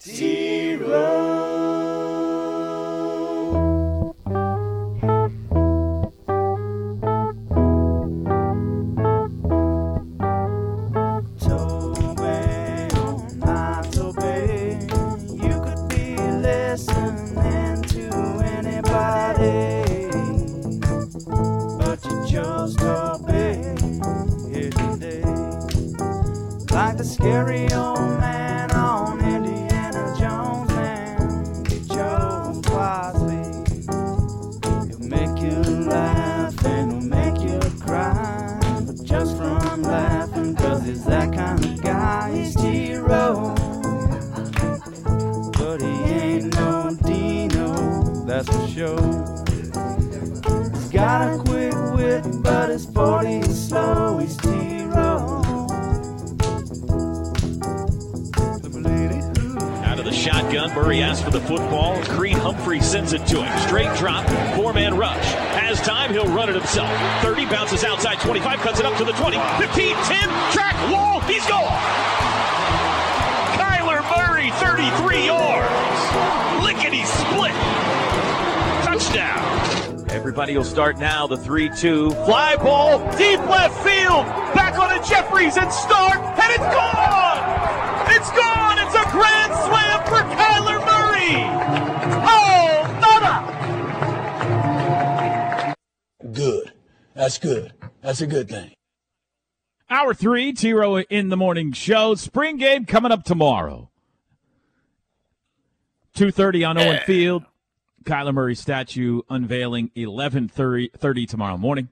Toby, Everybody will start now. The 3 2. Fly ball, deep left field. Back on it, Jeffries, and start, and it's gone! It's gone! It's a grand slam for Kyler Murray! Oh, nada! Good. That's good. That's a good thing. Hour three, T Row in the morning show. Spring game coming up tomorrow. 2.30 on Owen Field. Kyler Murray statue unveiling 11.30 tomorrow morning.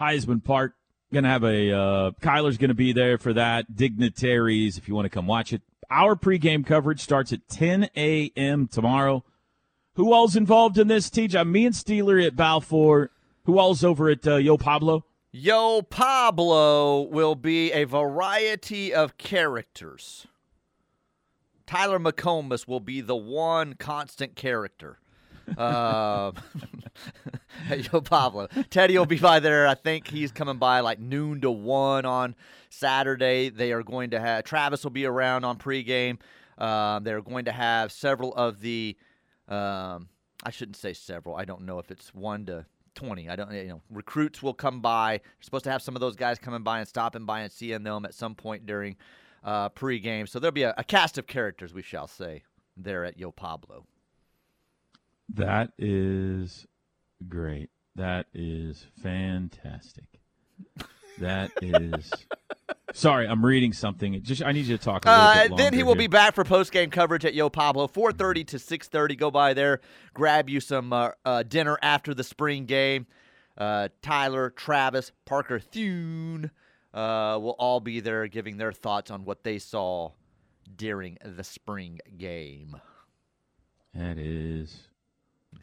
Heisman Park. Going to have a, uh, Kyler's going to be there for that. Dignitaries, if you want to come watch it. Our pregame coverage starts at 10 a.m. tomorrow. Who all's involved in this, TJ? Me and Steeler at Balfour. Who all's over at uh, Yo Pablo? Yo Pablo will be a variety of characters. Tyler McComas will be the one constant character. Uh, Yo Pablo. Teddy will be by there. I think he's coming by like noon to one on Saturday. They are going to have Travis will be around on pregame. Um, they're going to have several of the. Um, I shouldn't say several. I don't know if it's one to 20. I don't, you know, recruits will come by. They're supposed to have some of those guys coming by and stopping by and seeing them at some point during uh, pregame. So there'll be a, a cast of characters, we shall say, there at Yo Pablo. That is great. That is fantastic. That is. Sorry, I'm reading something. It Just I need you to talk a little Uh, bit then he will here. be back for post game coverage at Yo Pablo, 4:30 to 6:30. Go by there, grab you some uh, uh, dinner after the spring game. Uh, Tyler, Travis, Parker Thune uh, will all be there, giving their thoughts on what they saw during the spring game. That is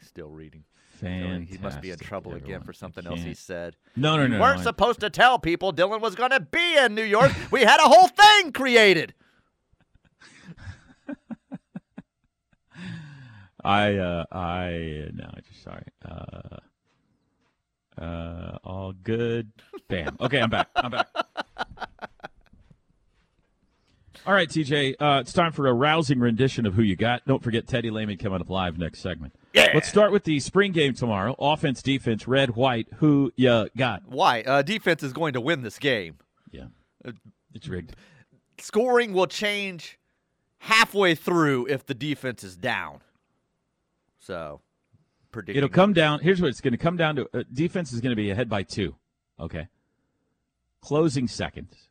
Still reading. fantastic. He must be in trouble again for something else he said. No, no, no, We weren't I- supposed to tell people Dylan was going to be in New York. we had a whole thing created. I uh I no, I'm just sorry. Uh uh all good. Bam. Okay, I'm back. I'm back. All right, TJ. Uh, it's time for a rousing rendition of who you got. Don't forget Teddy Lehman coming up live next segment. Yeah. Let's start with the spring game tomorrow. Offense, defense, red, white. Who you got? Why? Uh, defense is going to win this game. Yeah, it's rigged. Scoring will change halfway through if the defense is down. So, predicting. It'll come down. Here's what it's going to come down to. Uh, defense is going to be ahead by two. Okay. Closing seconds.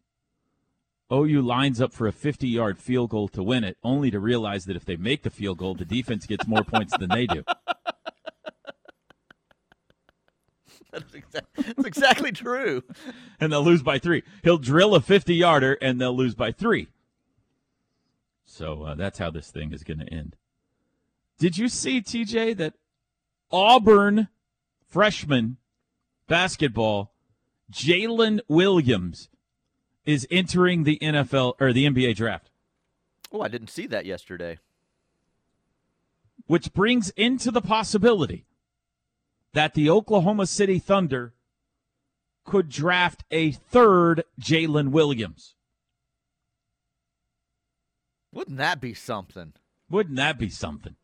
OU lines up for a 50 yard field goal to win it, only to realize that if they make the field goal, the defense gets more points than they do. That's, exa- that's exactly true. And they'll lose by three. He'll drill a 50 yarder and they'll lose by three. So uh, that's how this thing is going to end. Did you see, TJ, that Auburn freshman basketball, Jalen Williams, is entering the NFL or the NBA draft, Oh, I didn't see that yesterday. which brings into the possibility that the Oklahoma City Thunder could draft a third Jalen Williams. Wouldn't that be something? Wouldn't that be something?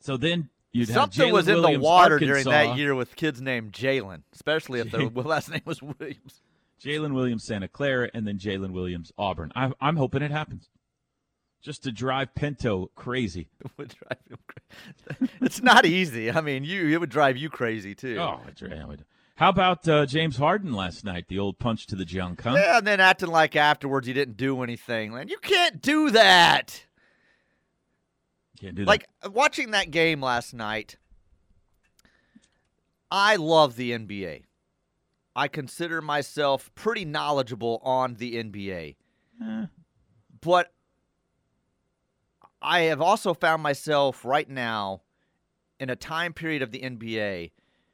So then you'd have Something Jalen was in the Williams, water during that year with kids named Jalen, especially if their last name was Williams. Jalen Williams, Santa Clara, and then Jalen Williams, Auburn. I, I'm hoping it happens. Just to drive Pinto crazy. It would drive him cra- it's not easy. I mean, you it would drive you crazy too. Oh, yeah, we- how about uh, James Harden last night? The old punch to the junk, huh? Yeah, and then acting like afterwards he didn't do anything. Man, you can't do that. Can't do that. Like watching that game last night, I love the NBA. I consider myself pretty knowledgeable on the NBA. Eh. But I have also found myself right now in a time period of the NBA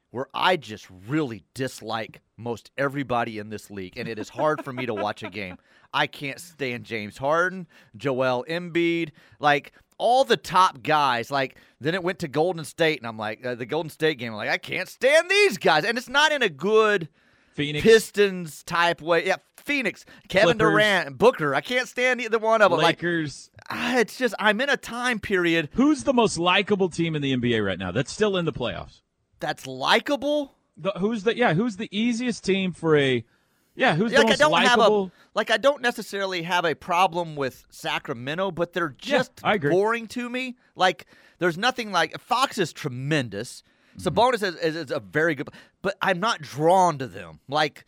where I just really dislike most everybody in this league, and it is hard for me to watch a game. I can't stand James Harden, Joel Embiid, like all the top guys. Like then it went to Golden State, and I'm like uh, the Golden State game. I'm like I can't stand these guys, and it's not in a good Phoenix, Pistons type way. Yeah, Phoenix, Kevin Clippers. Durant, Booker. I can't stand either one of them. Lakers. ah, it's just I'm in a time period Who's the most likable team in the NBA right now? That's still in the playoffs. that's likable. The, who's the yeah? Who's the easiest team for a yeah? Who's the Like I don't have likable? a like I don't necessarily have a problem with Sacramento, but they're just agree. boring to me. Like there's nothing like Fox is tremendous. Mm-hmm. Sabonis is, is, is a very good, but I'm not drawn to them. Like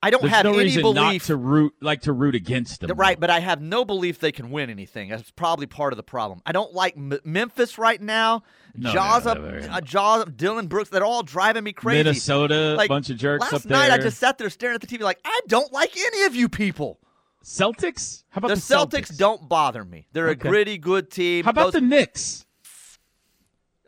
I don't There's have no any reason not belief. to root like to root against them. Right, but I have no belief they can win anything. That's probably part of the problem. I don't like M- Memphis right now. No, Jaws no, up, uh, Jaws, Dillon Brooks. They're all driving me crazy. Minnesota, Like, bunch of jerks last up there. night, I just sat there staring at the TV like I don't like any of you people. Celtics. How about The the, Celtics, don't bother me. They're Okay. a gritty, good team. How about Those- the Knicks?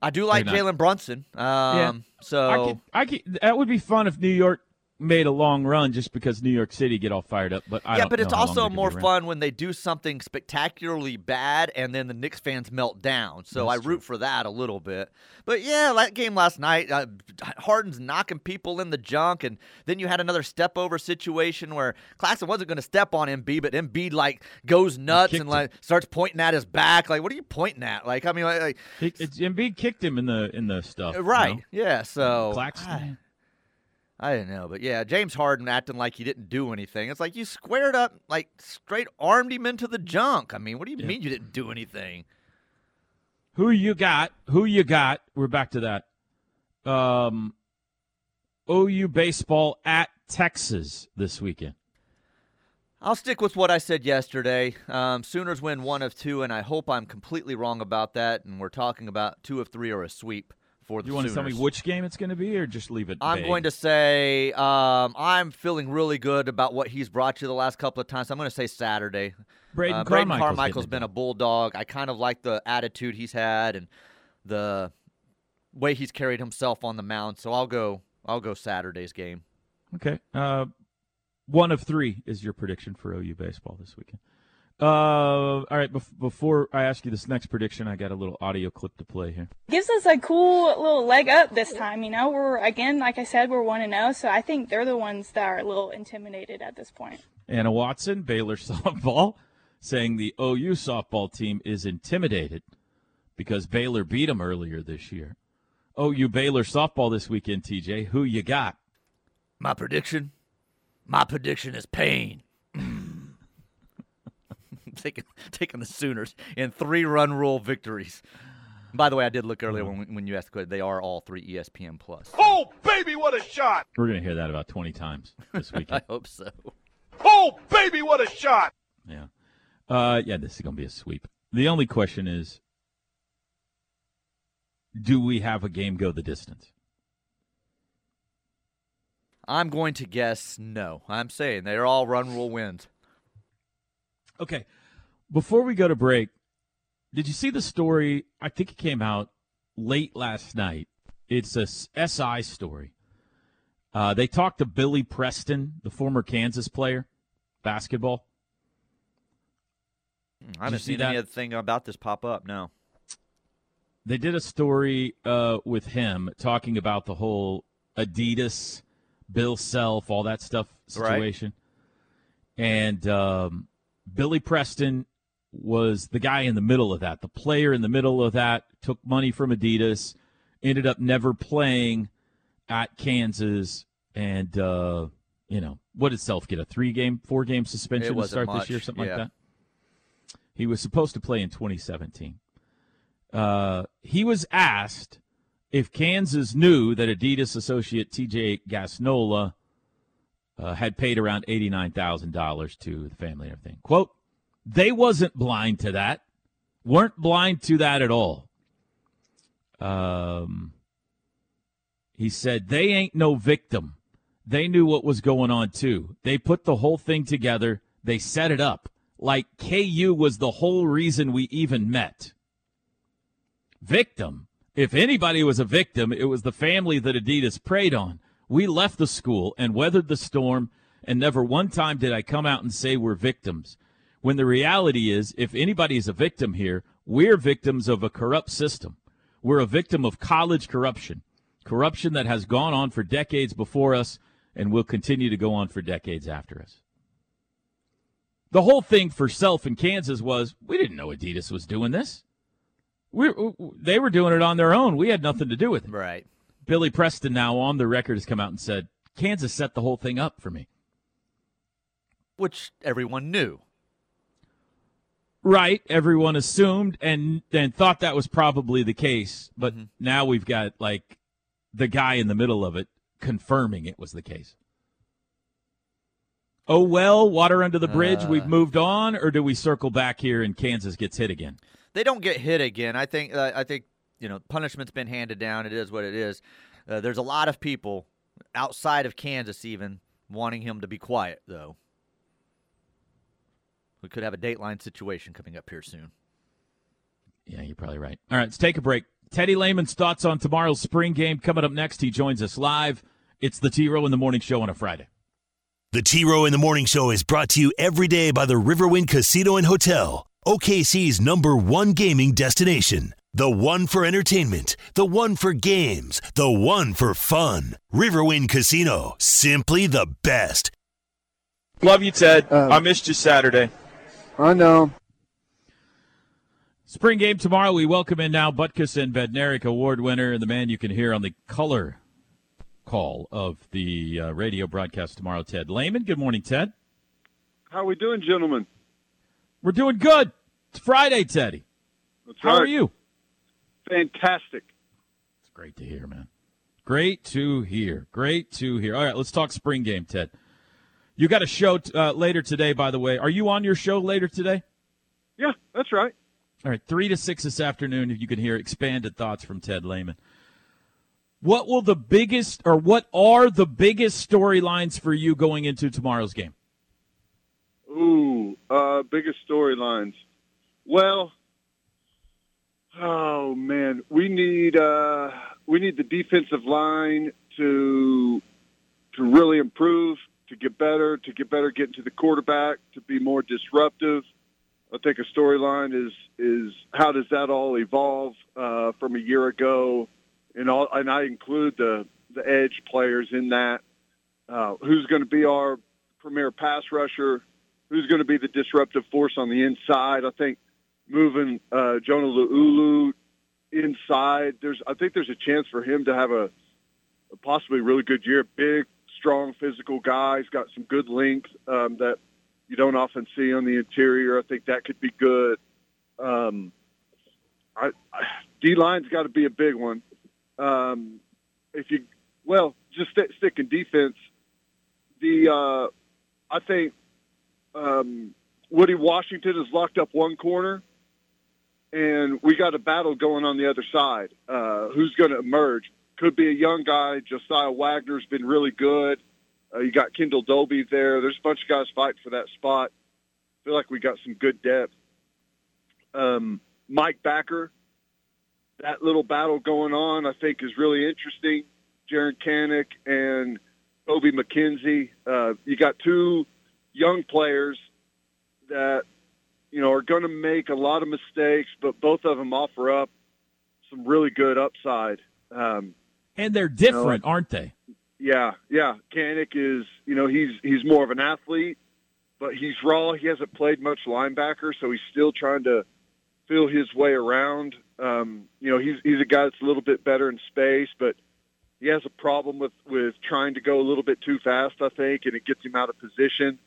I do like Jalen Brunson. Um, so I could, I could, that would be fun if New York made a long run just because New York City get all fired up. But I yeah, but it's also they could be more fun when they do something spectacularly bad and then the Knicks fans melt down. So That's I root for that a little bit. But yeah, that game last night, uh, Harden's knocking people in the junk, and then you had another step over situation where Claxton wasn't going to step on Embiid, but Embiid like goes nuts and like starts pointing at his back. Like, what are you pointing at? Like, I mean, like, like it's, Embiid kicked him in the in the stuff. you right? know? Yeah. So Claxton. I didn't know, but yeah, James Harden acting like he didn't do anything. It's like you squared up, like straight armed him into the junk. I mean, what do you Yeah. mean you didn't do anything? Who you got? Who you got? We're back to that. Um, OU baseball at Texas this weekend. I'll stick with what I said yesterday. Um, Sooners win one of two, and I hope I'm completely wrong about that. And we're talking about two of three or a sweep for the You want to tell me which game it's going to be, or just leave it? I'm vague? going to say um, I'm feeling really good about what he's brought you the last couple of times. I'm going to say Saturday. Braden uh, Braden Carmichael's Carmichael's been a bulldog. I kind of like the attitude he's had and the way he's carried himself on the mound. So I'll go. I'll go Saturday's game. Okay. Uh, one of three is your prediction for OU baseball this weekend. Uh, all right. Bef- before I ask you this next prediction, I got a little audio clip to play here. gives us a cool little leg up this time. You know, we're again, like I said, we're one and zero, so I think they're the ones that are a little intimidated at this point. Anna Watson, Baylor softball, saying the OU softball team is intimidated because Baylor beat them earlier this year. OU Baylor softball this weekend, TJ. Who you got? My prediction. My prediction is pain. Taking taking the Sooners in three run rule victories. By the way, I did look earlier when when you asked the question. They are all three ESPN plus. Oh, baby, what a shot! We're going to hear that about 20 times this weekend. I hope so. Oh, baby, what a shot! yeah. Uh, yeah, this is going to be a sweep. The only question is do we have a game go the distance? I'm going to guess no. I'm saying they're all run rule wins. Okay. Before we go to break, did you see the story? I think it came out late last night. It's a SI story. Uh, they talked to Billy Preston, the former Kansas player, basketball. I haven't see seen that? anything about this pop up. No. They did a story uh, with him talking about the whole Adidas, Bill Self, all that stuff Right. situation. And um, Billy Preston was the guy in the middle of that, the player in the middle of that, took money from Adidas, ended up never playing at Kansas, and uh, you know what did Self get a three game, four game suspension to start much, this year, something yeah. like that. He was supposed to play in 2017. Uh, he was asked if Kansas knew that Adidas associate TJ Gassnola uh, had paid around $89,000 to the family and everything. Quote, they wasn't blind to that. Weren't blind to that at all. Um, he said, they ain't no victim. They knew what was going on too. They put the whole thing together. They set it up like KU was the whole reason we even met. Victim. If anybody was a victim, it was the family that Adidas preyed on. We left the school and weathered the storm, and never one time did I come out and say we're victims. When the reality is, if anybody is a victim here, we're victims of a corrupt system. We're a victim of college corruption, corruption that has gone on for decades before us and will continue to go on for decades after us. The whole thing for self in Kansas was we didn't know Adidas was doing this. We, they were doing it on their own. We had nothing to do with it. Right. Billy Preston now on the record has come out and said Kansas set the whole thing up for me. Which everyone knew. Right, everyone assumed and then thought that was probably the case, but Mm-hmm. now we've got like the guy in the middle of it confirming it was the case. Oh well, water under the bridge. We've Uh. moved on, or do we circle back here and Kansas gets hit again? They don't get hit again. I think. Uh, I think you know punishment's been handed down. It is what it is. Uh, there's a lot of people outside of Kansas even wanting him to be quiet, though. We could have a Dateline situation coming up here soon. Yeah, you're probably right. All right, let's take a break. Teddy Lehman's thoughts on tomorrow's spring game coming up next. He joins us live. It's the T Row in the Morning Show on a Friday. The T Row in the Morning Show is brought to you every day by the Riverwind Casino and Hotel, OKC's number one gaming destination. The one for entertainment, the one for games, the one for fun. Riverwind Casino, simply the best. Love you, Ted. Um, I missed you Saturday. I know. Spring game tomorrow. We welcome in now Butkus and Bednarik Award winner and the man you can hear on the color call of the uh, radio broadcast tomorrow, Ted Lehman. Good morning, Ted. How are we doing, gentlemen? We're doing good. It's Friday, Teddy. That's How are you? Fantastic. It's great to hear, man. Great to hear. Great to hear. All right, let's talk spring game, Ted. You got a show t- uh, later today, by the way. Are you on your show later today? Yeah, that's right. All right, three to six this afternoon. If you can hear expanded thoughts from Ted Lehman. What will the biggest, or what are the biggest storylines for you going into tomorrow's game? Ooh, uh, biggest storylines. Well, oh man, we need uh, we need the defensive line to to really improve, to get better, to get better getting to the quarterback, to be more disruptive. I think a storyline is is how does that all evolve uh, from a year ago, and all, and I include the the edge players in that. Uh, who's going to be our premier pass rusher? Who's going to be the disruptive force on the inside? I think moving uh, Jonah Laulu inside, there's I think there's a chance for him to have a, a possibly really good year. Big, strong, physical guy. He's got some good length um, that you don't often see on the interior. I think that could be good. Um, I, I, D line's got to be a big one. Um, if you well, just st- stick in defense. The uh, I think um, Woody Washington has locked up one corner, and we got a battle going on the other side. Uh, who's going to emerge? Could be a young guy. Josiah Wagner's been really good. Uh, you got Kendall Dolby there. There's a bunch of guys fighting for that spot. I feel like we got some good depth. Um, Mike Backer, that little battle going on, I think is really interesting. Jaren Kanak and Obi McKinzie. Uh, you got two young players that you know are going to make a lot of mistakes, but both of them offer up some really good upside. Um, And they're different, aren't they? yeah, yeah. Kanak is, you know, he's he's more of an athlete. but he's raw. He hasn't played much linebacker, so he's still trying to feel his way around. Um, you know, he's he's a guy that's a little bit better in space, but he has a problem with with trying to go a little bit too fast, I think, and it gets him out of position.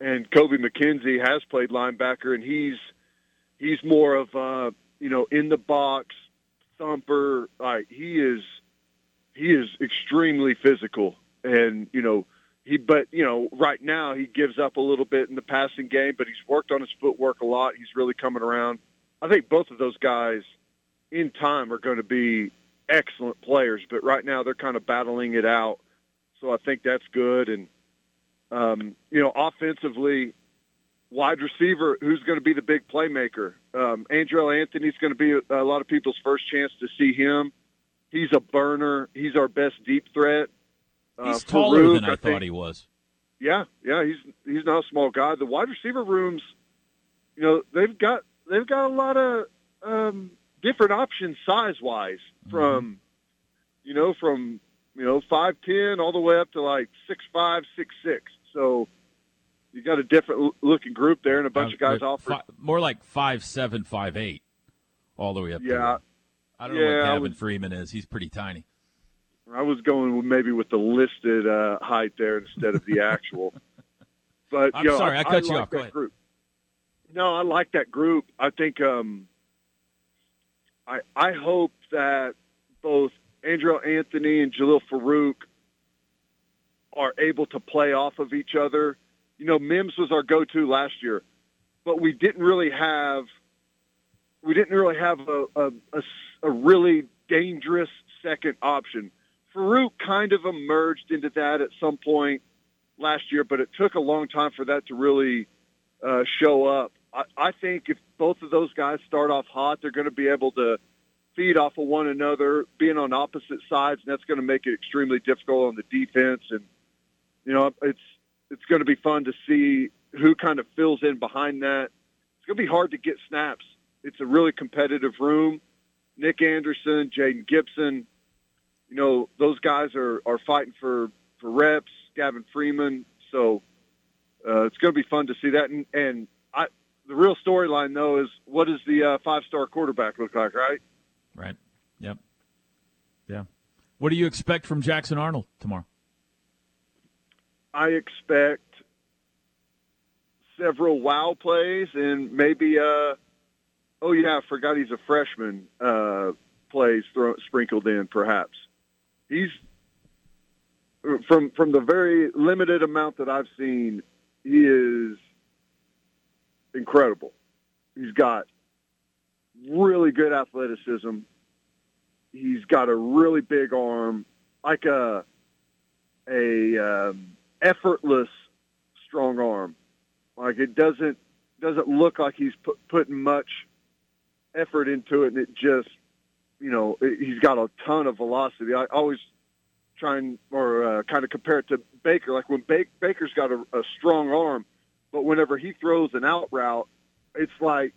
And Kobie McKinzie has played linebacker, and he's he's more of a you know in the box thumper. Like he is he is extremely physical, and you know he but you know right now he gives up a little bit in the passing game, but he's worked on his footwork a lot. He's really coming around. I think both of those guys in time are going to be excellent players, but right now they're kind of battling it out. So I think that's good. And um, you know, offensively, wide receiver, who's going to be the big playmaker? Um, Andrel Anthony's going to be a, a lot of people's first chance to see him. He's a burner. He's our best deep threat. Uh, He's taller Farooq, than I, think- thought he was. yeah, yeah, he's he's not a small guy. The wide receiver rooms, you know, they've got they've got a lot of um, different options size wise from you know from you know five ten all the way up to like six five six six. So you got a different looking group there, and a bunch Uh, of guys fi- more like five seven, five eight, all the way up. Yeah. I don't know what I Gavin would- Freeman is. He's pretty tiny. I was going maybe with the listed uh, height there instead of the actual. But I'm sorry, I cut you like off. Go that ahead. Group. No, I like that group. I think um, I I hope that both Andrel Anthony and Jalil Farooq are able to play off of each other. You know, Mims was our go-to last year, but we didn't really have we didn't really have a, a, a a really dangerous second option. Farooq kind of emerged into that at some point last year, but it took a long time for that to really uh, show up. I, I think if both of those guys start off hot, they're going to be able to feed off of one another, being on opposite sides, and that's going to make it extremely difficult on the defense. And you know, it's it's going to be fun to see who kind of fills in behind that. It's going to be hard to get snaps. It's a really competitive room. Nic Anderson, Jayden Gibson, you know, those guys are, are fighting for, for reps, Gavin Freeman. So uh, it's going to be fun to see that. And, and I, the real storyline, though, is what does the uh, five star quarterback look like, right? Right. Yep. Yeah. What do you expect from Jackson Arnold tomorrow? I expect several wow plays and maybe, uh, oh, yeah, I forgot he's a freshman, uh, plays sprinkled in, perhaps. He's from from the very limited amount that I've seen, he is incredible. He's got really good athleticism. He's got a really big arm, like a a um, effortless strong arm. Like it doesn't doesn't look like he's put, putting much effort into it, and it just you know it, he's got a ton of velocity. I always try and or uh, kind of compare it to Baker. Like when ba- Baker's got a, a strong arm, but whenever he throws an out route, it's like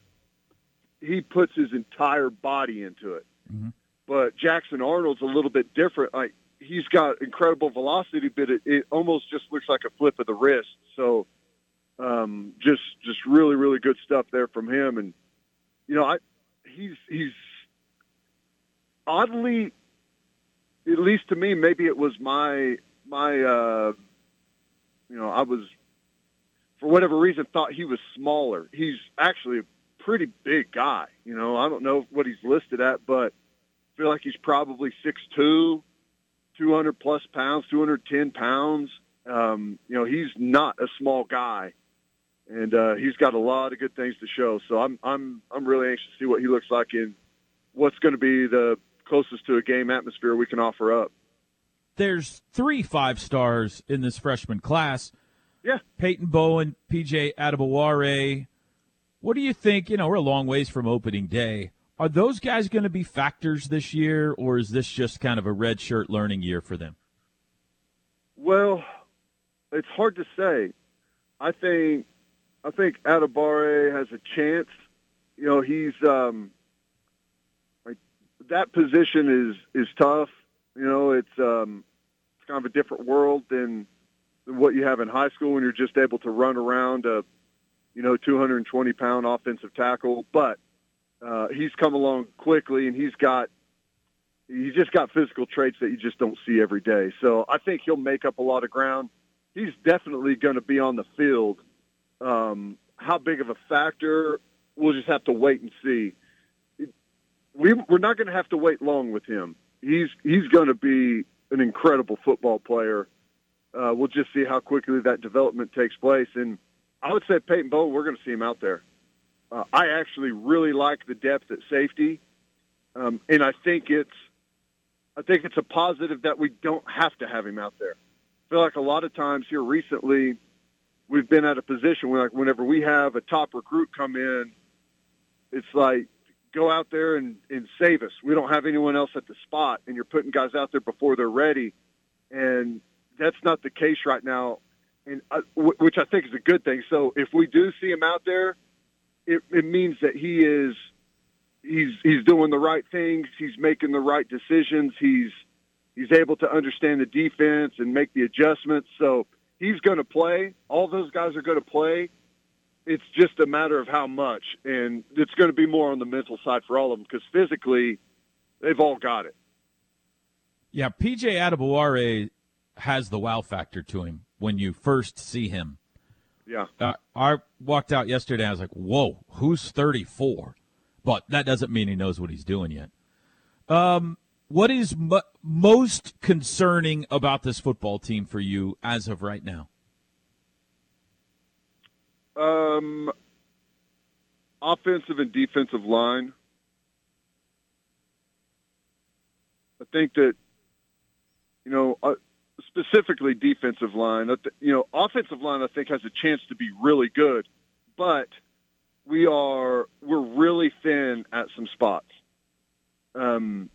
he puts his entire body into it. Mhm. But Jackson Arnold's a little bit different. Like he's got incredible velocity, but it, it almost just looks like a flip of the wrist. So um, just just really really good stuff there from him. And you know, I he's he's oddly, at least to me, maybe it was my my uh, you know I was for whatever reason thought he was smaller. He's actually a pretty big guy. You know, I don't know what he's listed at, but I feel like he's probably 6'2", 200 plus pounds, 210 pounds. Um, you know, he's not a small guy, and uh, he's got a lot of good things to show. So I'm I'm I'm really anxious to see what he looks like in what's going to be the closest to a game atmosphere we can offer up. There's three five stars in this freshman class. Yeah. Peyton Bowen, PJ Adebawore. What do you think? You know, we're a long ways from opening day. Are those guys going to be factors this year, or is this just kind of a red shirt learning year for them? Well, it's hard to say. I think I think Adebawore has a chance. You know, he's um like that position is is tough. You know, it's um it's kind of a different world than than what you have in high school when you're just able to run around a, you know, 220 pound offensive tackle. But uh, he's come along quickly, and he's got he's just got physical traits that you just don't see every day. So I think he'll make up a lot of ground. He's definitely going to be on the field. Um, how big of a factor? We'll just have to wait and see. We, we're not going to have to wait long with him. He's he's going to be an incredible football player. Uh, we'll just see how quickly that development takes place. And I would say Peyton Bowen, we're going to see him out there. Uh, I actually really like the depth at safety, um, and I think it's I think it's a positive that we don't have to have him out there. I feel like a lot of times here recently, we've been at a position where like whenever we have a top recruit come in, it's like go out there and, and save us. We don't have anyone else at the spot, and you're putting guys out there before they're ready, and that's not the case right now, and I, w- which I think is a good thing. So if we do see him out there, it, it means that he is he's he's doing the right things. He's making the right decisions. He's he's able to understand the defense and make the adjustments. So he's going to play. All those guys are going to play. It's just a matter of how much, and it's going to be more on the mental side for all of them because physically, they've all got it. Yeah, PJ Adebawore has the wow factor to him when you first see him. Yeah. Uh, I walked out yesterday. I was like, "Whoa, who's 34?" But that doesn't mean he knows what he's doing yet. Um, what is mo- most concerning about this football team for you as of right now? Um, offensive and defensive line. I think that, you know, uh, specifically defensive line. You know, offensive line I think has a chance to be really good, but we are we're really thin at some spots. Um,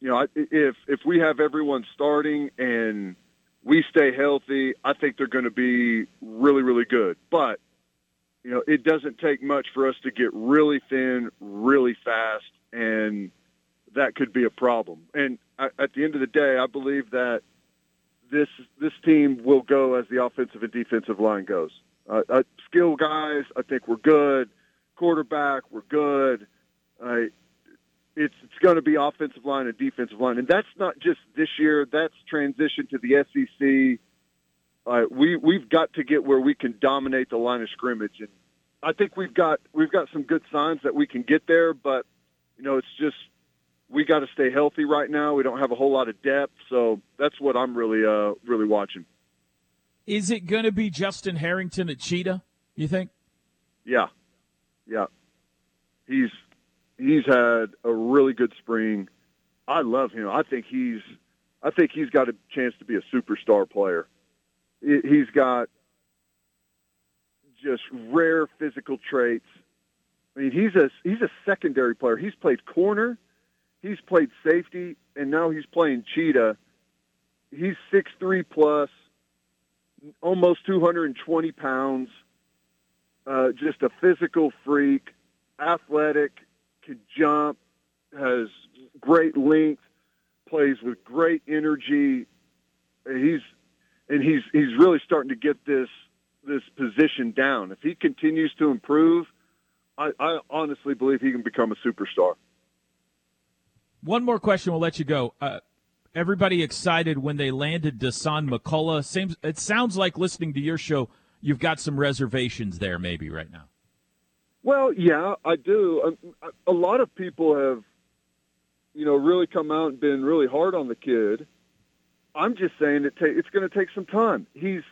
you know, if if we have everyone starting and we stay healthy, I think they're going to be really really good. But you know, it doesn't take much for us to get really thin, really fast, and that could be a problem. And at the end of the day, I believe that this this team will go as the offensive and defensive line goes. Uh, uh, skill guys, I think we're good. Quarterback, we're good. Uh, it's it's going to be offensive line and defensive line, and that's not just this year. That's transition to the SEC. Uh, we we've got to get where we can dominate the line of scrimmage, and I think we've got we've got some good signs that we can get there. But you know, it's just we got to stay healthy right now. We don't have a whole lot of depth, so that's what I'm really uh, really watching. Is it going to be Justin Harrington at Cheetah? You think? Yeah, yeah. He's he's had a really good spring. I love him. I think he's I think he's got a chance to be a superstar player. He- He's got just rare physical traits. I mean, he's a he's a secondary player. He's played corner, he's played safety, and now he's playing cheetah. He's six three plus, almost two hundred and twenty pounds. Uh, just a physical freak, athletic, can jump, has great length, plays with great energy. He's and he's he's really starting to get this this position down. If he continues to improve, I, I honestly believe he can become a superstar. One more question, we'll let you go. Uh, everybody excited when they landed Dasan McCullough. Seems it sounds like listening to your show, you've got some reservations there, maybe right now. Well, yeah, I do. Um, A lot of people have, you know, really come out and been really hard on the kid. I'm just saying it ta- it's going to take some time. He's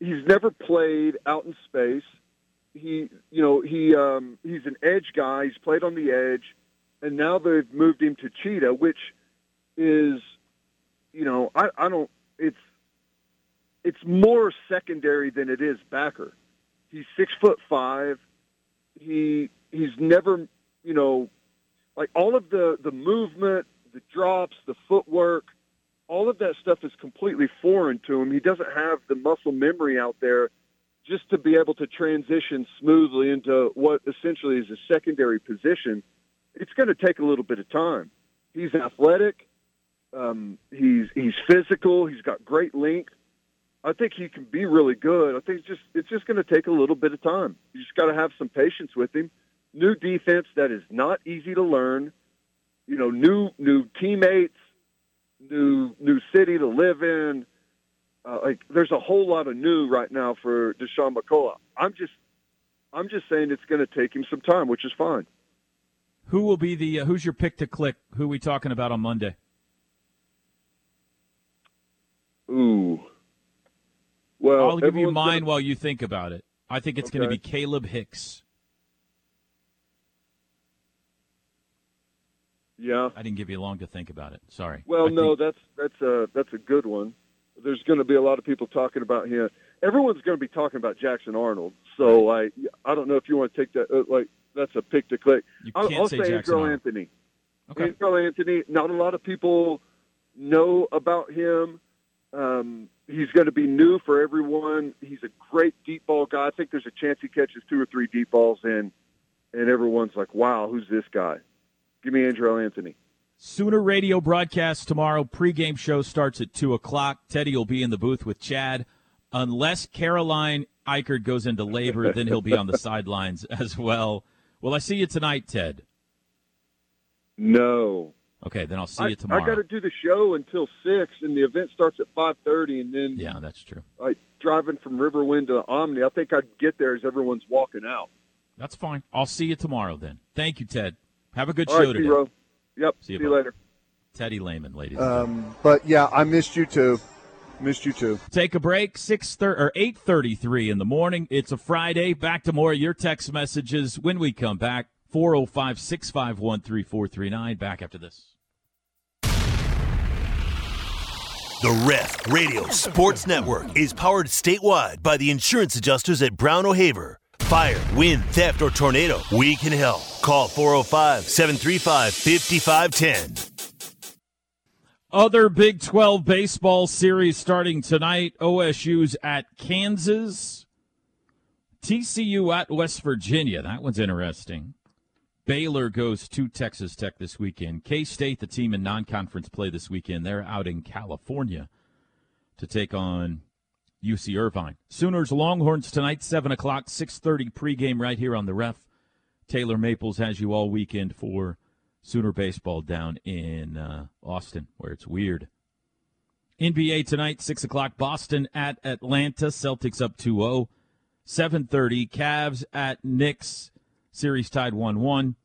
he's never played out in space. He, you know, he um, he's an edge guy. He's played on the edge, and now they've moved him to cheetah, which is, you know, I, I don't. It's it's more secondary than it is backer. He's six foot five he he's never you know like all of the the movement the drops the footwork all of that stuff is completely foreign to him. He doesn't have the muscle memory out there just to be able to transition smoothly into what essentially is a secondary position. It's going to take a little bit of time. He's athletic. Um, he's he's physical. He's got great length I think he can be really good. I think it's just it's just going to take a little bit of time. You just got to have some patience with him. New defense that is not easy to learn. You know, new new teammates, new new city to live in. Uh, like there's a whole lot of new right now for Dasan McCullough. I'm just I'm just saying it's going to take him some time, which is fine. Who will be the uh, who's your pick to click? Who are we talking about on Monday? Ooh. Well, I'll give you mine gonna- while you think about it. I think it's going to be Kalib Hicks. yeah. I didn't give you long to think about it. Sorry. Well, I no, think- that's that's a that's a good one. There's going to be a lot of people talking about him. Everyone's going to be talking about Jackson Arnold. So I I don't know if you want to take that uh, like that's a pick to click. You I'll, can't I'll say say Jackson Andrel Anthony. Okay. Andrel Anthony. Not a lot of people know about him. Um, he's going to be new for everyone. He's a great deep ball guy. I think there's a chance he catches two or three deep balls, and and everyone's like, "Wow, who's this guy?" Give me Andrel Anthony. Sooner radio broadcast tomorrow. Pregame show starts at 2 o'clock. Teddy will be in the booth with Chad. Unless Caroline Eichert goes into labor, then he'll be on the sidelines as well. Will I see you tonight, Ted? No. Okay, then I'll see I, you tomorrow. I got to do the show until six, and the event starts at five thirty, and then yeah, that's true. like driving from Riverwind to Omni. I think I'd get there as everyone's walking out. That's fine. I'll see you tomorrow then. Thank you, Ted. Have a good All show right, today. T-Row. Yep. See See you, you, later. Teddy Lehman, ladies. and gentlemen. Um, but yeah, I missed you too. Missed you too. Take a break. Six thirty or eight thirty-three in the morning. It's a Friday. Back to more of your text messages when we come back. 405 651 3439. Back after this. The Ref Radio Sports Network is powered statewide by the insurance adjusters at Brown O'Haver. Fire, wind, theft, or tornado, we can help. Call 405 735 5510. Other Big 12 baseball series starting tonight. OSU's at Kansas. TCU at West Virginia. That one's interesting. Baylor goes to Texas Tech this weekend. K State, the team in non conference play this weekend, they're out in California to take on UC Irvine. Sooners Longhorns tonight, 7 o'clock, 6.30 pregame right here on the ref. Taylor Maples has you all weekend for Sooner baseball down in uh, Austin, where it's weird. NBA tonight, 6 o'clock, Boston at Atlanta. Celtics up 2 0. 7.30, Cavs at Knicks. Series tied 1 1.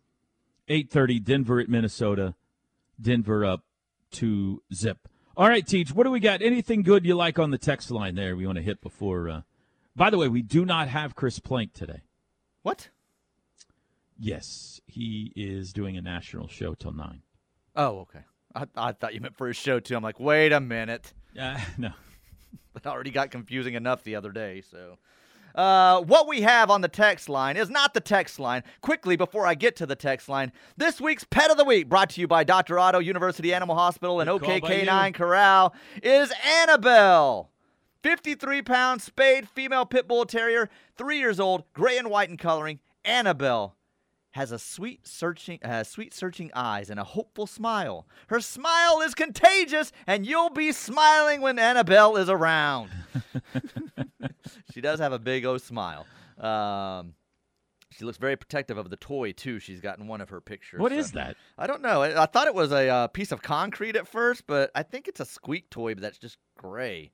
8.30, Denver at Minnesota. Denver up to zip. All right, Teach, what do we got? Anything good you like on the text line there we want to hit before? Uh... By the way, we do not have Chris Plank today. What? Yes, he is doing a national show till 9. Oh, okay. I, I thought you meant for his show too. I'm like, wait a minute. Uh, no. That already got confusing enough the other day. So, uh, what we have on the text line is not the text line. Quickly, before I get to the text line, this week's Pet of the Week, brought to you by Dr. Otto, University Animal Hospital, and Good call by OKK9. Corral, is Annabelle. 53 pound spayed female pit bull terrier, three years old, gray and white in coloring. Annabelle has a sweet searching uh, sweet searching eyes and a hopeful smile. Her smile is contagious and you'll be smiling when Annabelle is around. she does have a big O smile. Um, she looks very protective of the toy too. She's gotten one of her pictures. What so- is that? I don't know. I, I thought it was a uh, piece of concrete at first, but I think it's a squeak toy, but that's just gray.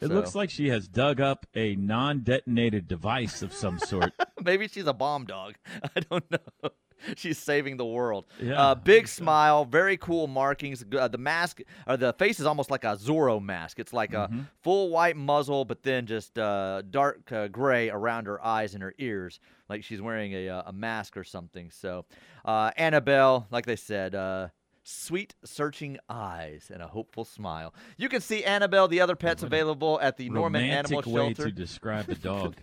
It So- looks like she has dug up a non detonated device of some sort. Maybe she's a bomb dog. I don't know. She's saving the world. Yeah, uh, big smile, very cool markings. Uh, the mask, or the face is almost like a Zorro mask. It's like Mm-hmm. a full white muzzle, but then just uh, dark uh, gray around her eyes and her ears, like she's wearing a, uh, a mask or something. So, uh, Annabelle, like they said, uh, sweet searching eyes and a hopeful smile. You can see Annabelle, the other pets available at the Norman Animal way Shelter. to describe a dog.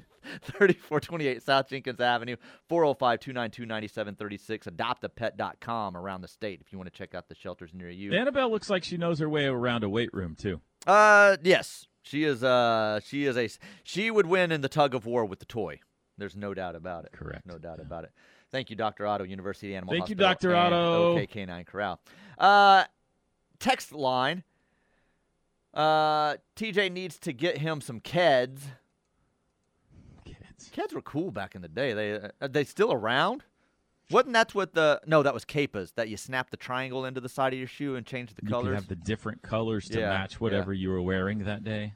3428 South Jenkins Avenue, 405 292 9736. Adoptapet.com around the state if you want to check out the shelters near you. Annabelle looks like she knows her way around a weight room too. Uh, yes. She is, uh, she is a, she would win in the tug of war with the toy. There's no doubt about it. Correct. No doubt about it. Thank you, Dr. Otto, University Animal Thank you, Hospital. Dr. and Otto. OK Canine Corral. Uh, text line. Uh, TJ needs to get him some Keds. Kids. Keds were cool back in the day. They uh, are they still around? Wasn't that what the no? That was Kaepas that you snap the triangle into the side of your shoe and change the You colors. could have the different colors to Yeah, match whatever you were wearing that day.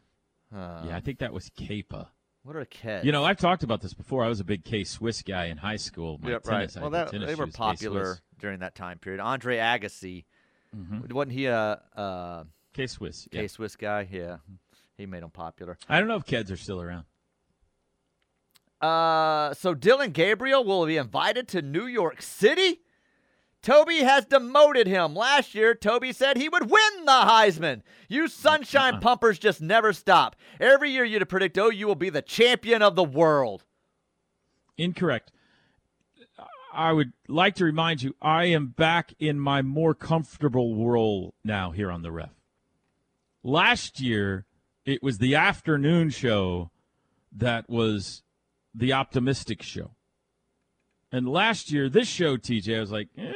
Uh, yeah, I think that was Kaepa. What are Keds? You know, I've talked about this before. I was a big K Swiss guy in high school. My Yep, tennis, right. Well, that, tennis they were popular K-Swiss. during that time period. Andre Agassi, Mhm. wasn't he a, a K Swiss. K Swiss guy? Yeah, he made them popular. I don't know if Keds are still around. Uh, so Dillon Gabriel will be invited to New York City. Toby has demoted him. Last year, Toby said he would win the Heisman. You sunshine Uh-uh. pumpers just never stop. Every year you'd predict OU will be the champion of the world. Incorrect. I would like to remind you, I am back in my more comfortable role now here on the ref. Last year, it was the afternoon show that was the optimistic show. And last year, this show, TJ, I was like, eh,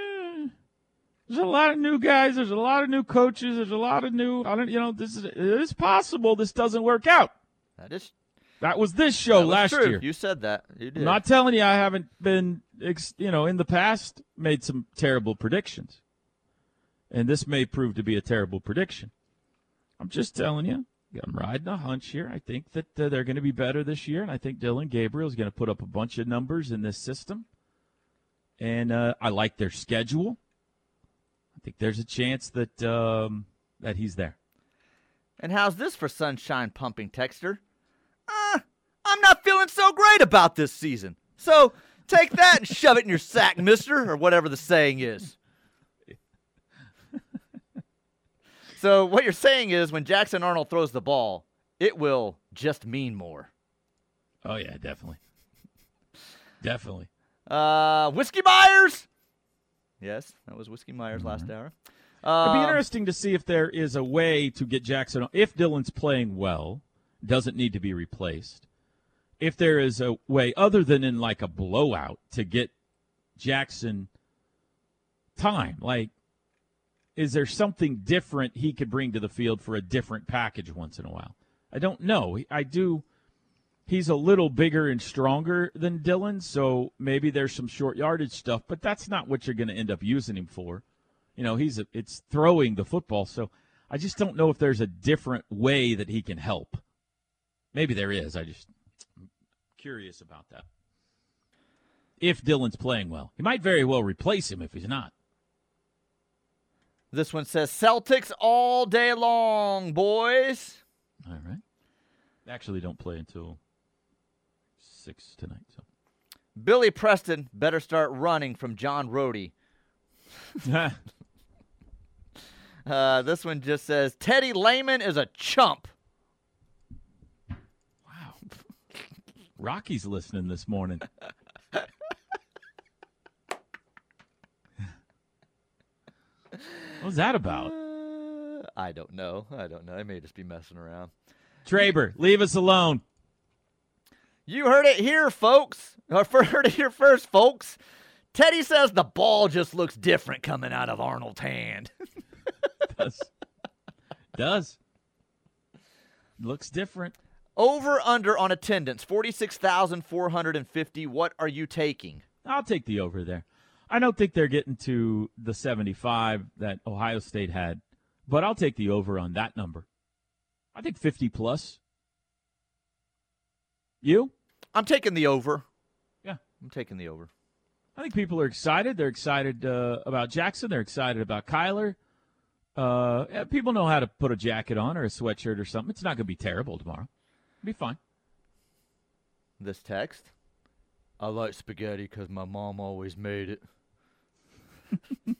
there's a lot of new guys, there's a lot of new coaches, there's a lot of new, I don't, you know, this is, it is possible this doesn't work out. That is That was this show was last true. year. You said that. You did. I'm not telling you I haven't been, you know, in the past made some terrible predictions. And this may prove to be a terrible prediction. I'm just telling you, I'm riding a hunch here. I think that uh, they're going to be better this year, and I think Dillon Gabriel is going to put up a bunch of numbers in this system. And uh, I like their schedule. I think there's a chance that um, that he's there. And how's this for sunshine pumping texter? Uh, I'm not feeling so great about this season. So take that and shove it in your sack, mister, or whatever the saying is. so what you're saying is when Jackson Arnold throws the ball, it will just mean more. Oh yeah, definitely, definitely. Uh, Whiskey Myers. Yes, that was Whiskey Myers last hour. It'd be Um, interesting to see if there is a way to get Jackson. If Dillon's playing well, doesn't need to be replaced. If there is a way other than in like a blowout to get Jackson time, like, is there something different he could bring to the field for a different package once in a while? I don't know. I do. He's a little bigger and stronger than Dillon, so maybe there's some short yardage stuff, but that's not what you're going to end up using him for. You know, he's a, it's throwing the football, so I just don't know if there's a different way that he can help. Maybe there is. I just I'm curious about that. If Dillon's playing well, he might very well replace him if he's not. This one says Celtics all day long, boys. All right. Actually don't play until six tonight. So Billy Preston better start running from John Rhodey. Uh, this one just says Teddy Lehman is a chump. wow, Rocky's listening this morning. what was that about? Uh, I don't know. I don't know. I may just be messing around. Traber, leave us alone. You heard it here, folks. Or heard it here first, folks. Teddy says the ball just looks different coming out of Arnold's hand. Does does looks different. Over under on attendance, 46,450. What are you taking? I'll take the over there. I don't think they're getting to the 75 that Ohio State had, but I'll take the over on that number. I think 50 plus. You? I'm taking the over. Yeah. I'm taking the over. I think people are excited. They're excited uh, about Jackson. They're excited about Kyler. Uh, yeah, people know how to put a jacket on or a sweatshirt or something. It's not going to be terrible tomorrow. It'll be fine. This text. I like spaghetti because my mom always made it.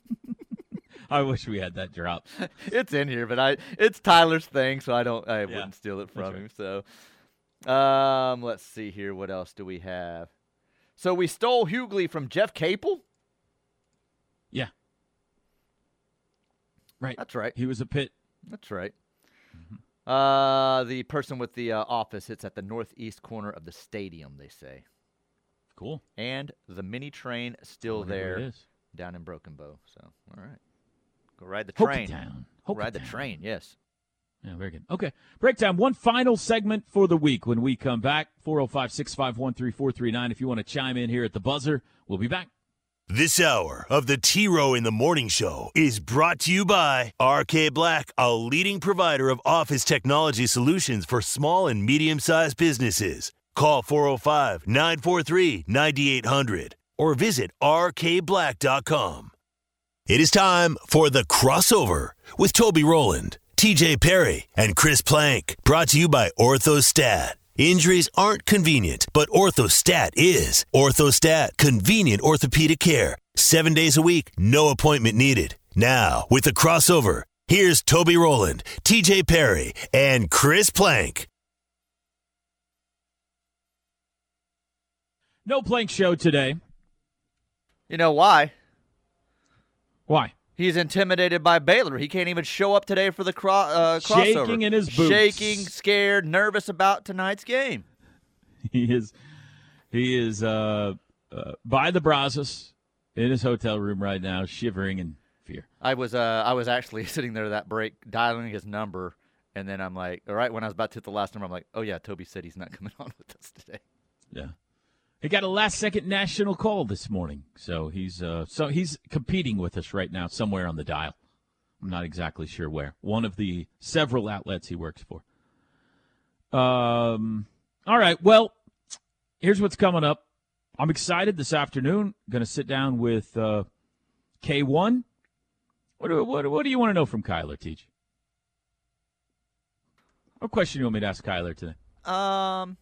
I wish we had that drop. it's in here, but I it's Tyler's thing, so I don't I Yeah, wouldn't steal it from that's him. So um let's see here. What else do we have? So we stole Hughley from Jeff Capel? Yeah. Right. That's right. He was a pit. That's right. Uh the person with the uh, office it's at the northeast corner of the stadium, they say. Cool. And the mini train still it there down in Broken Bow. So all right. Go ride the train. Hoketown. Go Ride the train, yes. Yeah, very good. Okay. Break time. One final segment for the week when we come back. 405 651 3439. If you want to chime in here at the buzzer, we'll be back. This hour of the T Row in the Morning Show is brought to you by RK Black, a leading provider of office technology solutions for small and medium sized businesses. Call 405 943 9800 or visit rkblack.com. It is time for the crossover with Toby Rowland, TJ Perry, and Chris Plank. Brought to you by Orthostat. Injuries aren't convenient, but Orthostat is. Orthostat, convenient orthopedic care. Seven days a week, no appointment needed. Now, with the crossover, here's Toby Rowland, TJ Perry, and Chris Plank. No Plank Show today. You know why? Why? He's intimidated by Baylor. He can't even show up today for the cro- uh, crossover. Shaking in his boots. Shaking, scared, nervous about tonight's game. He is he is uh, uh, by the Brazos in his hotel room right now, shivering in fear. I was uh, I was actually sitting there that break, dialing his number, and then I'm like, all right, when I was about to hit the last number, I'm like, oh yeah, Toby said he's not coming on with us today. Yeah. He got a last second national call this morning. So he's uh so he's competing with us right now somewhere on the dial. I'm not exactly sure where. One of the several outlets he works for. Um all right, well, here's what's coming up. I'm excited this afternoon. Going to sit down with uh, K1. What do, what, what do you want to know from Kyler, Teach? What question do you want me to ask Kyler today? Um,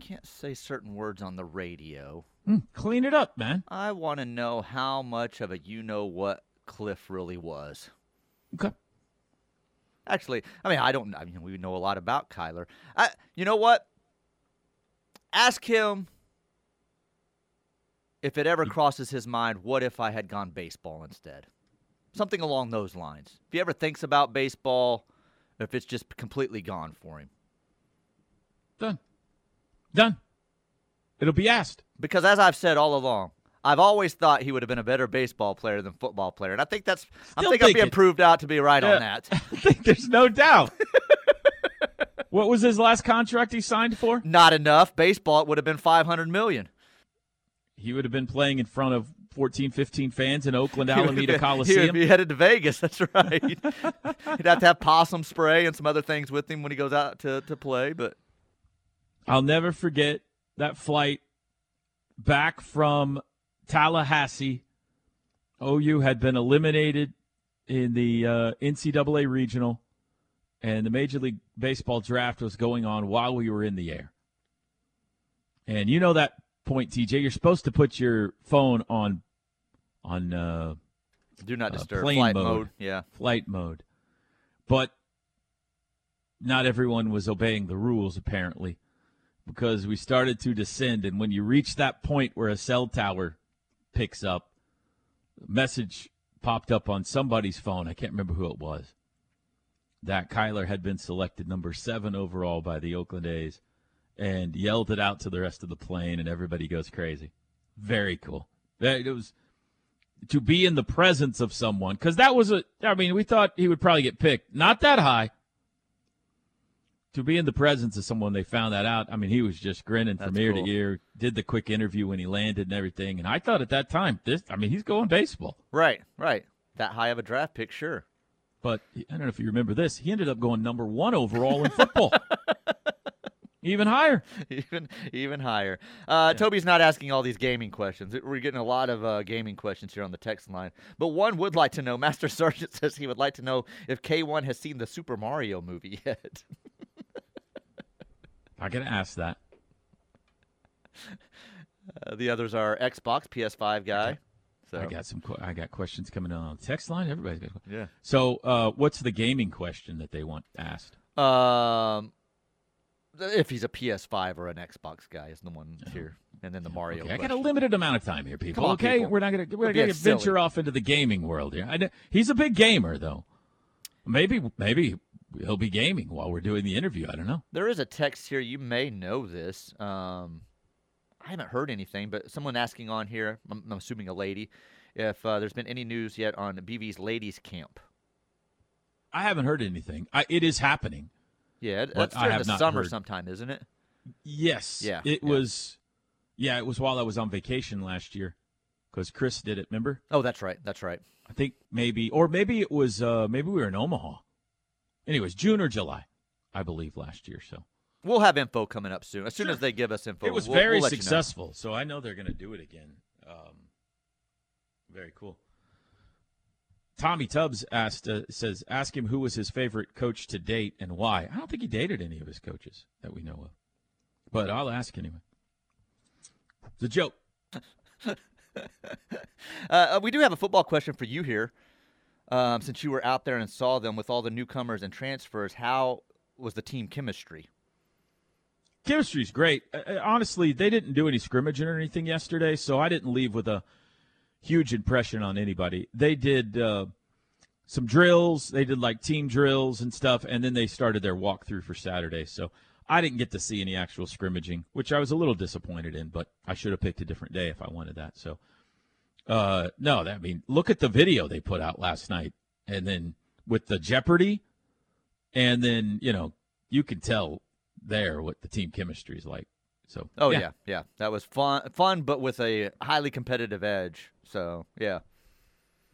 can't say certain words on the radio. Hmm, clean it up, man. I want to know how much of a you know what Cliff really was. Okay. Actually, I mean, I don't. I mean, we know a lot about Kyler. I, you know what? Ask him if it ever crosses his mind. What if I had gone baseball instead? Something along those lines. If he ever thinks about baseball, if it's just completely gone for him. Done. Done. It'll be asked. Because as I've said all along, I've always thought he would have been a better baseball player than football player, and I think that's. I Still think I'm being it. proved out to be right Yeah. on that. I think there's no doubt. what was his last contract he signed for? Not enough baseball. It would have been 500 million. He would have been playing in front of 14, 15 fans in Oakland Alameda be- He Coliseum. would be headed to Vegas. That's right. He'd have to have possum spray and some other things with him when he goes out to, to play. But I'll never forget that flight back from Tallahassee. OU had been eliminated in the uh, NCAA regional, and the Major League Baseball draft was going on while we were in the air. And you know that point, TJ. You're supposed to put your phone on on uh, do not uh, disturb. plane Flight mode. mode. Yeah. flight mode. But not everyone was obeying the rules, apparently, because we started to descend. And when you reach that point where a cell tower picks up, message popped up on somebody's phone. I can't remember who it was. That Kyler had been selected number seven overall by the Oakland A's and yelled it out to the rest of the plane, and everybody goes crazy. Very cool. That- It was to be in the presence of someone because that was a i mean we thought he would probably get picked not that high to be in the presence of someone they found that out i mean he was just grinning from That's ear cool. to ear did the quick interview when he landed and everything and i thought at that time this i mean he's going baseball Right. Right. That high of a draft pick, sure. but i don't know if you remember this he ended up going number one overall in football even higher even even higher. Uh, Toby's not asking all these gaming questions. We're getting a lot of uh, gaming questions here on the text line. But one would like to know. Master Sergeant says he would like to know if K1 has seen the Super Mario movie yet. i gotta ask that Uh, the others are Xbox, PS5 guy. So i got some i got questions coming in on the text line everybody's got yeah. so uh, what's the gaming question that they want asked Um, if he's a PS5 or an Xbox guy is the one here, and then the Mario. Okay, I got a limited amount of time here, people. On, okay, people. we're not gonna we're not gonna silly. venture off into the gaming world here. I he's a big gamer, though. Maybe maybe he'll be gaming while we're doing the interview. I don't know. There is a text here. You may know this. Um, I haven't heard anything, but someone asking on here, I'm, I'm assuming a lady, if uh, there's been any news yet on BV's ladies camp. I haven't heard anything. I, it is happening. Yeah, that's during the summer heard. sometime, isn't it? Yes. Yeah, It yeah. was. Yeah, it was while I was on vacation last year, because Chris did it. Remember? Oh, that's right. That's right. I think maybe, or maybe it was. uh Maybe we were in Omaha. Anyways, June or July, I believe last year. So We'll have info coming up soon. As soon Sure. as they give us info, it was we'll- very we'll let you know. successful. So I know they're going to do it again. Um, very cool. Tommy Tubbs asked, uh, says, ask him who was his favorite coach to date and why. I don't think he dated any of his coaches that we know of, but I'll ask anyway. It's a joke. Uh, we do have a football question for you here. Um, since you were out there and saw them with all the newcomers and transfers, how was the team chemistry? Chemistry's great. Uh, uh, honestly, they didn't do any scrimmaging or anything yesterday, so I didn't leave with a huge impression on anybody. They did uh, some drills, they did like team drills and stuff, and then they started their walkthrough for Saturday. So I didn't get to see any actual scrimmaging, which I was a little disappointed in, but I should have picked a different day if I wanted that. So uh, no, that, I mean, look at the video they put out last night, and then with the Jeopardy, and then you know you can tell there what the team chemistry is like. So Oh yeah. yeah, that was fun, fun, but with a highly competitive edge. So yeah,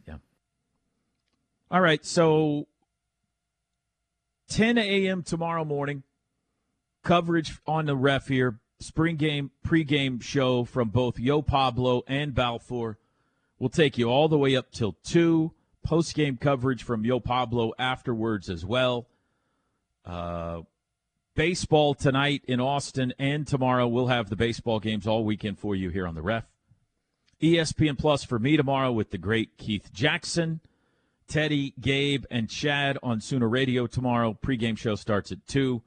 yeah, All right, so 10 a.m. tomorrow morning, coverage on the ref here. Spring game pregame show from both Yo Pablo and Balfour. We'll take you all the way up till 2. Post game coverage from Yo Pablo afterwards as well. Uh, baseball tonight in Austin and tomorrow. We'll have the baseball games all weekend for you here on the ref. ESPN Plus for me tomorrow with the great Keith Jackson. Teddy, Gabe, and Chad on Sooner Radio tomorrow. Pregame show starts at 2.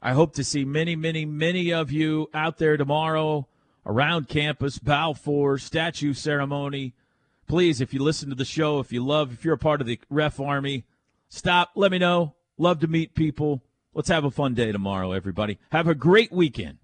I hope to see many, many, many of you out there tomorrow around campus, Balfour, statue ceremony. Please, if you listen to the show, if you love, if you're a part of the ref army, stop, let me know. Love to meet people. Let's have a fun day tomorrow, everybody. Have a great weekend.